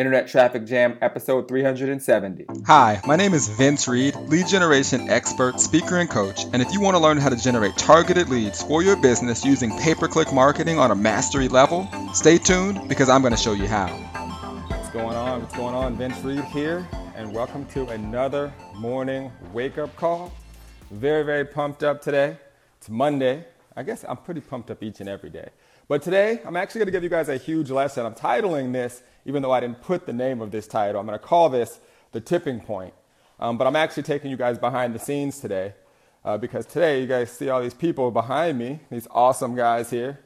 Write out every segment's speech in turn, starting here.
Internet Traffic Jam, episode 370. Hi, my name is Vince Reed, lead generation expert, speaker, and coach. And if you want to learn how to generate targeted leads for your business using pay per click marketing on a mastery level, stay tuned because I'm going to show you how. What's going on? What's going on? Vince Reed here, and welcome to another morning wake up call. Very, very pumped up today. It's Monday. I guess I'm pretty pumped up each and every day. But today, I'm actually going to give you guys a huge lesson. I'm titling this even though I didn't put the name of this title. I'm going to call this The Tipping Point. Um, but I'm actually taking you guys behind the scenes today uh, because today you guys see all these people behind me, these awesome guys here,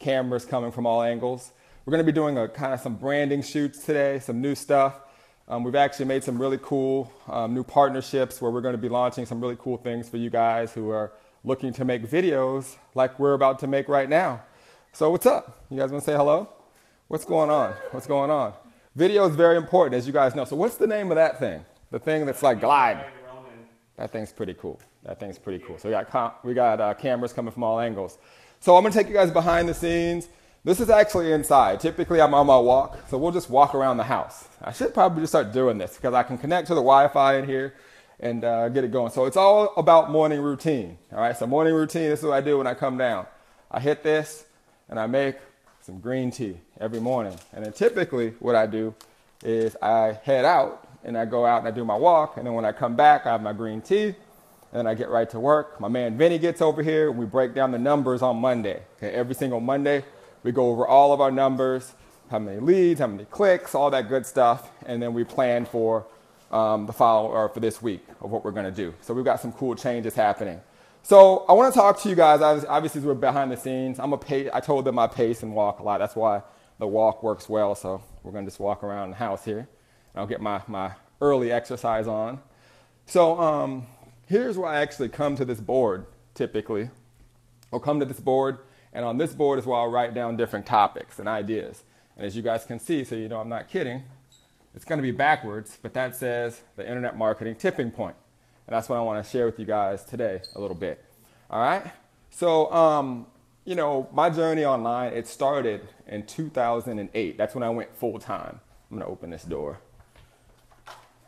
cameras coming from all angles. We're going to be doing a kind of some branding shoots today, some new stuff. Um, we've actually made some really cool um, new partnerships where we're going to be launching some really cool things for you guys who are looking to make videos like we're about to make right now. So, what's up? You guys want to say hello? What's going on? What's going on? Video is very important, as you guys know. So, what's the name of that thing? The thing that's like glide. That thing's pretty cool. That thing's pretty cool. So, we got, we got uh, cameras coming from all angles. So, I'm going to take you guys behind the scenes. This is actually inside. Typically, I'm on my walk, so we'll just walk around the house. I should probably just start doing this because I can connect to the Wi Fi in here and uh, get it going. So, it's all about morning routine. All right, so morning routine, this is what I do when I come down. I hit this and I make some green tea every morning. And then typically what I do is I head out and I go out and I do my walk. And then when I come back, I have my green tea and I get right to work. My man Vinny gets over here we break down the numbers on Monday. Okay, every single Monday, we go over all of our numbers, how many leads, how many clicks, all that good stuff. And then we plan for um, the file or for this week of what we're going to do. So we've got some cool changes happening. So I want to talk to you guys. Obviously, we're behind the scenes. I'm a pace, I told them I pace and walk a lot. That's why the walk works well. So we're going to just walk around the house here. And I'll get my, my early exercise on. So um, here's where I actually come to this board typically. I'll come to this board, and on this board is where I'll write down different topics and ideas. And as you guys can see, so you know I'm not kidding, it's going to be backwards, but that says the internet marketing tipping point. And that's what I want to share with you guys today a little bit. All right? So, um, you know, my journey online, it started in 2008. That's when I went full time. I'm going to open this door.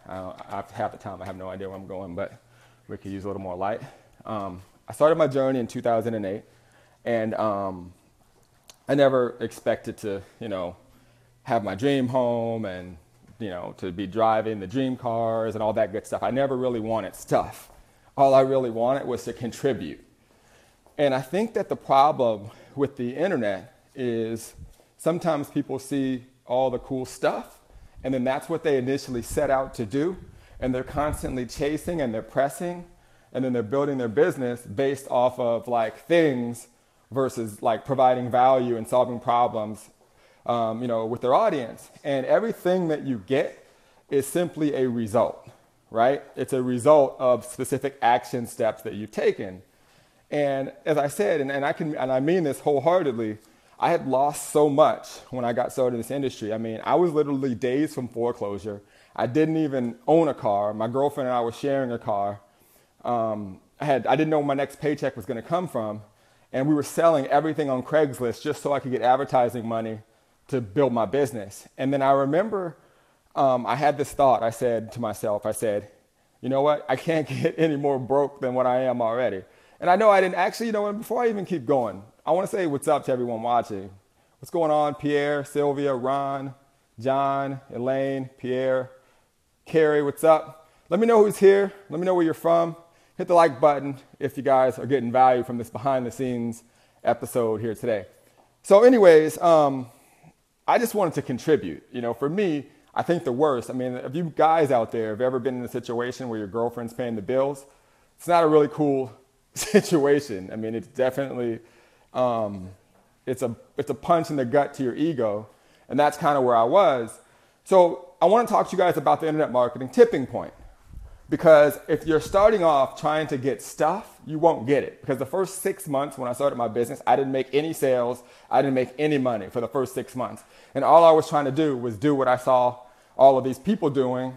I, I, half the time I have no idea where I'm going, but we could use a little more light. Um, I started my journey in 2008, and um, I never expected to, you know, have my dream home and you know, to be driving the dream cars and all that good stuff. I never really wanted stuff. All I really wanted was to contribute. And I think that the problem with the internet is sometimes people see all the cool stuff, and then that's what they initially set out to do, and they're constantly chasing and they're pressing, and then they're building their business based off of like things versus like providing value and solving problems um, you know, with their audience. And everything that you get is simply a result, right? It's a result of specific action steps that you've taken. And as I said, and, and I can, and I mean this wholeheartedly, I had lost so much when I got started in this industry. I mean, I was literally days from foreclosure. I didn't even own a car. My girlfriend and I were sharing a car. Um, I, had, I didn't know where my next paycheck was going to come from. And we were selling everything on Craigslist just so I could get advertising money to build my business. And then I remember um, I had this thought. I said to myself, I said, you know what? I can't get any more broke than what I am already. And I know I didn't actually, you know, what, before I even keep going, I want to say what's up to everyone watching. What's going on? Pierre, Sylvia, Ron, John, Elaine, Pierre, Carrie, what's up? Let me know who's here. Let me know where you're from. Hit the like button if you guys are getting value from this behind the scenes episode here today. So, anyways, um, I just wanted to contribute. You know, for me, I think the worst. I mean, if you guys out there have ever been in a situation where your girlfriend's paying the bills, it's not a really cool situation. I mean, it's definitely um, it's a it's a punch in the gut to your ego, and that's kind of where I was. So I want to talk to you guys about the internet marketing tipping point. Because if you're starting off trying to get stuff, you won't get it. Because the first six months when I started my business, I didn't make any sales. I didn't make any money for the first six months. And all I was trying to do was do what I saw all of these people doing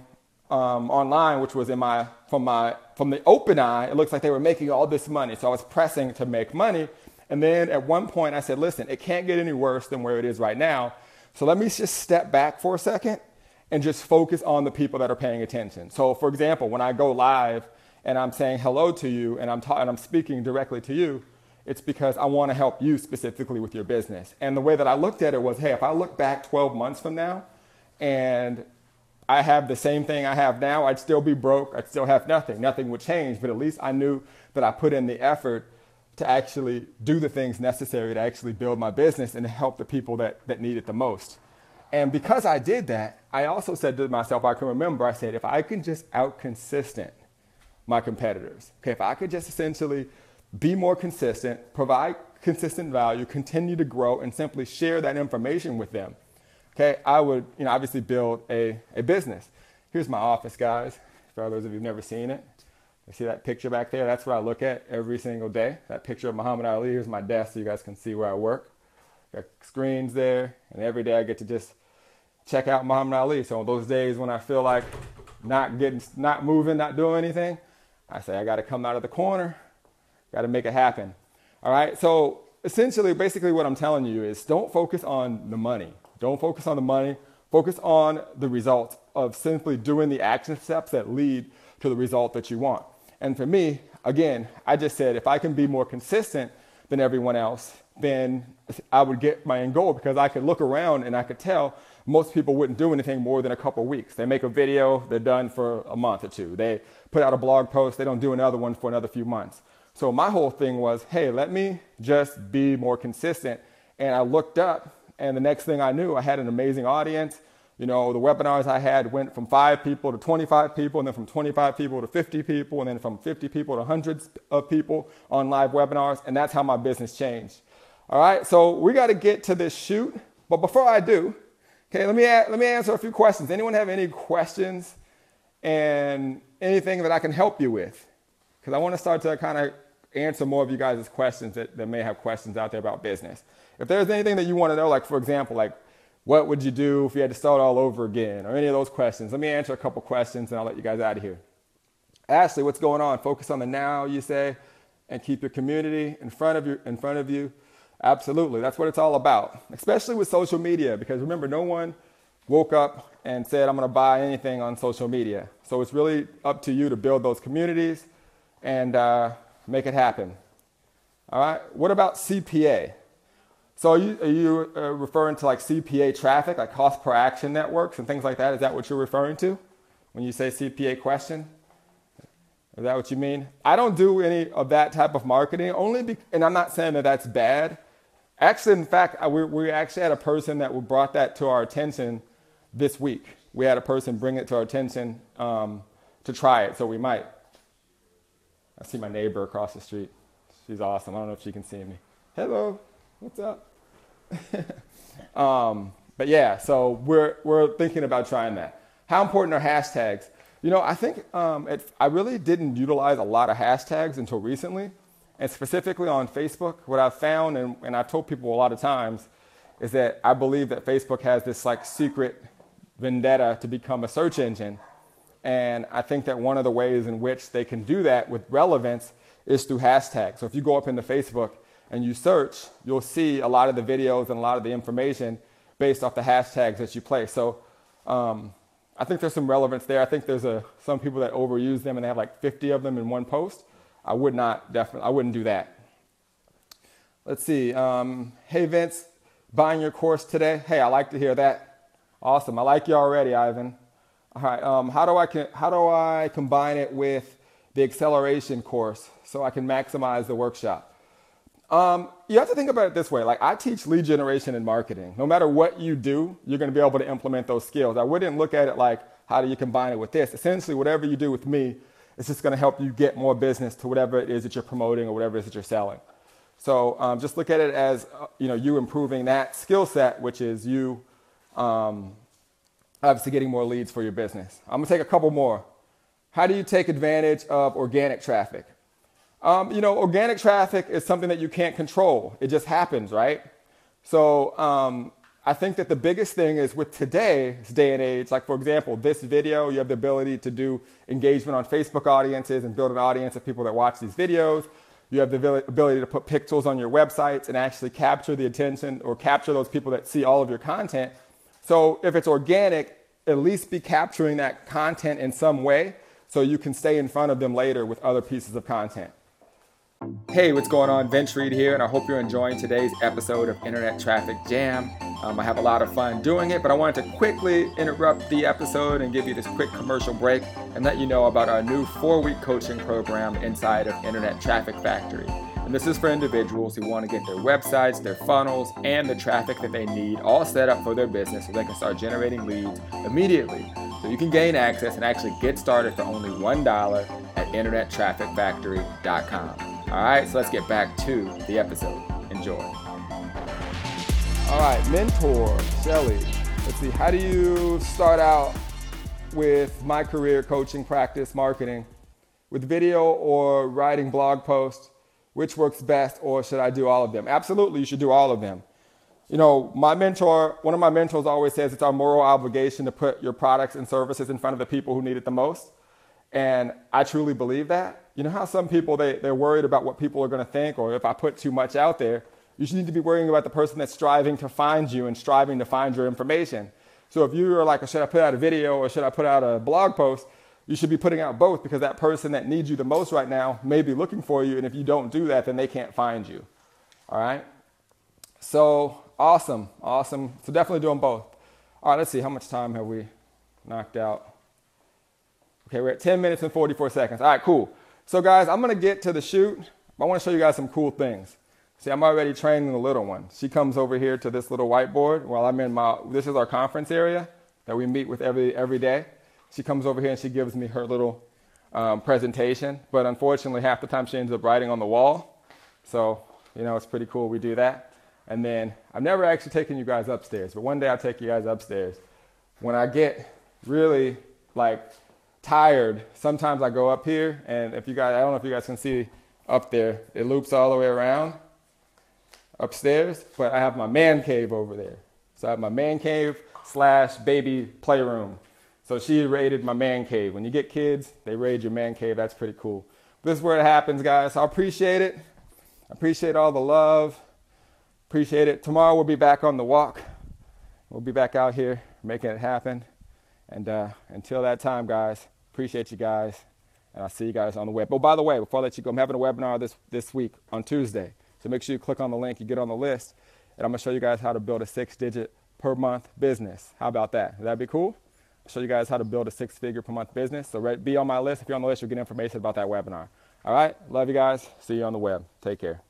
um, online, which was in my from my from the open eye. It looks like they were making all this money. So I was pressing to make money. And then at one point I said, listen, it can't get any worse than where it is right now. So let me just step back for a second and just focus on the people that are paying attention. So, for example, when I go live and I'm saying hello to you and I'm, ta- and I'm speaking directly to you, it's because I want to help you specifically with your business. And the way that I looked at it was hey, if I look back 12 months from now and I have the same thing I have now, I'd still be broke, I'd still have nothing. Nothing would change, but at least I knew that I put in the effort to actually do the things necessary to actually build my business and to help the people that, that need it the most. And because I did that, I also said to myself, I can remember, I said, if I can just out consistent my competitors, okay, if I could just essentially be more consistent, provide consistent value, continue to grow, and simply share that information with them, okay, I would, you know, obviously build a, a business. Here's my office, guys, for those of you who've never seen it. You see that picture back there? That's what I look at every single day. That picture of Muhammad Ali. Here's my desk so you guys can see where I work. Got screens there, and every day I get to just check out Muhammad Ali. So those days when I feel like not getting, not moving, not doing anything, I say I got to come out of the corner, got to make it happen. All right. So essentially, basically, what I'm telling you is don't focus on the money. Don't focus on the money. Focus on the results of simply doing the action steps that lead to the result that you want. And for me, again, I just said if I can be more consistent than everyone else, then I would get my end goal because I could look around and I could tell most people wouldn't do anything more than a couple weeks. They make a video, they're done for a month or two. They put out a blog post, they don't do another one for another few months. So my whole thing was, hey, let me just be more consistent. And I looked up, and the next thing I knew, I had an amazing audience. You know, the webinars I had went from five people to 25 people, and then from 25 people to 50 people, and then from 50 people to hundreds of people on live webinars. And that's how my business changed. All right, so we got to get to this shoot. But before I do, okay, let me, let me answer a few questions. Anyone have any questions and anything that I can help you with? Because I want to start to kind of answer more of you guys' questions that, that may have questions out there about business. If there's anything that you want to know, like for example, like what would you do if you had to start all over again? Or any of those questions. Let me answer a couple questions and I'll let you guys out of here. Ashley, what's going on? Focus on the now, you say, and keep your community in front of you. In front of you. Absolutely. That's what it's all about, especially with social media, because remember, no one woke up and said, I'm going to buy anything on social media. So it's really up to you to build those communities and uh, make it happen. All right. What about CPA? So are you, are you uh, referring to like CPA traffic, like cost per action networks and things like that? Is that what you're referring to when you say CPA question? Is that what you mean? I don't do any of that type of marketing, only be, and I'm not saying that that's bad. Actually, in fact, we, we actually had a person that brought that to our attention this week. We had a person bring it to our attention um, to try it, so we might. I see my neighbor across the street. She's awesome. I don't know if she can see me. Hello, what's up? um, but yeah, so we're, we're thinking about trying that. How important are hashtags? You know, I think um, it, I really didn't utilize a lot of hashtags until recently. And specifically on Facebook, what I've found, and, and I've told people a lot of times, is that I believe that Facebook has this like secret vendetta to become a search engine. And I think that one of the ways in which they can do that with relevance is through hashtags. So if you go up into Facebook and you search, you'll see a lot of the videos and a lot of the information based off the hashtags that you place. So um, I think there's some relevance there. I think there's a, some people that overuse them and they have like 50 of them in one post. I would not definitely, I wouldn't do that. Let's see. Um, hey, Vince, buying your course today. Hey, I like to hear that. Awesome. I like you already, Ivan. All right. Um, how, do I, how do I combine it with the acceleration course so I can maximize the workshop? Um, you have to think about it this way. Like I teach lead generation and marketing. No matter what you do, you're going to be able to implement those skills. I wouldn't look at it like, how do you combine it with this? Essentially, whatever you do with me, it's just going to help you get more business to whatever it is that you're promoting or whatever it is that you're selling. So um, just look at it as uh, you know you improving that skill set, which is you um, obviously getting more leads for your business. I'm gonna take a couple more. How do you take advantage of organic traffic? Um, you know, organic traffic is something that you can't control. It just happens, right? So um, I think that the biggest thing is with today's day and age, like for example, this video, you have the ability to do engagement on Facebook audiences and build an audience of people that watch these videos. You have the ability to put pixels on your websites and actually capture the attention or capture those people that see all of your content So if it's organic, at least be capturing that content in some way so you can stay in front of them later with other pieces of content. Hey, what's going on? Vince Reed here, and I hope you're enjoying today's episode of Internet Traffic Jam. Um, I have a lot of fun doing it, but I wanted to quickly interrupt the episode and give you this quick commercial break and let you know about our new four week coaching program inside of Internet Traffic Factory. And this is for individuals who want to get their websites, their funnels, and the traffic that they need all set up for their business so they can start generating leads immediately. So you can gain access and actually get started for only $1 at internettrafficfactory.com. All right, so let's get back to the episode. Enjoy. All right, mentor, Shelly. Let's see, how do you start out with my career coaching practice marketing? With video or writing blog posts? which works best, or should I do all of them? Absolutely, you should do all of them. You know, my mentor, one of my mentors always says it's our moral obligation to put your products and services in front of the people who need it the most. And I truly believe that. You know how some people, they, they're worried about what people are going to think, or if I put too much out there. You should need to be worrying about the person that's striving to find you and striving to find your information. So if you are like, should I put out a video or should I put out a blog post? you should be putting out both because that person that needs you the most right now may be looking for you. And if you don't do that, then they can't find you. All right? So awesome. Awesome. So definitely doing both. All right, let's see. How much time have we knocked out? Okay, we're at 10 minutes and 44 seconds. All right, cool. So, guys, I'm to get to the shoot. I want to show you guys some cool things. See, I'm already training the little one. She comes over here to this little whiteboard while I'm in my, this is our conference area that we meet with every, every day she comes over here and she gives me her little um, presentation. But unfortunately, half the time she ends up writing on the wall. So, you know, it's pretty cool we do that. And then I've never actually taken you guys upstairs, but one day I'll take you guys upstairs. When I get really like tired, sometimes I go up here, and if you guys, I don't know if you guys can see up there, it loops all the way around upstairs, but I have my man cave over there. So I have my man cave slash baby playroom. So she raided my man cave. When you get kids, they raid your man cave. That's pretty cool. This is where it happens, guys. So I appreciate it. I appreciate all the love. Appreciate it. Tomorrow we'll be back on the walk. We'll be back out here making it happen. And uh, until that time, guys, appreciate you guys. And I'll see you guys on the web. Oh, by the way, before I let you go, I'm having a webinar this, this week on Tuesday. So make sure you click on the link, you get on the list, and I'm to show you guys how to build a six digit per month business. How about that? That'd be cool? I'll show you guys how to build a six figure per month business. So be on my list. If you're on the list, you'll get information about that webinar. All right. Love you guys. See you on the web. Take care.